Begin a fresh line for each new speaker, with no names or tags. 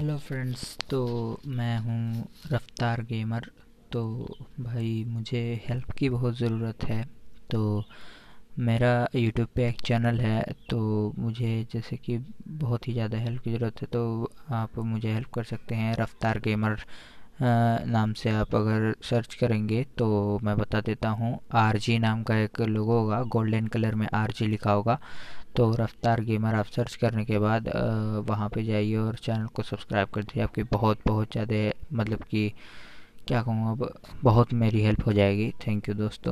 Hello friends तो मैं हूँ रफ्तार गेमर तो भाई मुझे हेल्प की बहुत ज़रूरत है। तो मेरा यूट्यूब पे एक चैनल है तो मुझे जैसे कि बहुत ही ज़्यादा हेल्प की ज़रूरत है तो आप मुझे हेल्प कर सकते हैं रफ्तार गेमर नाम से आप अगर सर्च करेंगे तो मैं बता देता हूँ आर जी नाम का एक लोगो होगा गोल्डन कलर में आर जी लिखा होगा। तो रफ्तार गेमर आप सर्च करने के बाद वहाँ पे जाइए और चैनल को सब्सक्राइब कर दीजिए। आपकी बहुत बहुत ज़्यादा मतलब कि क्या कहूँ अब, बहुत मेरी हेल्प हो जाएगी। थैंक यू दोस्तों।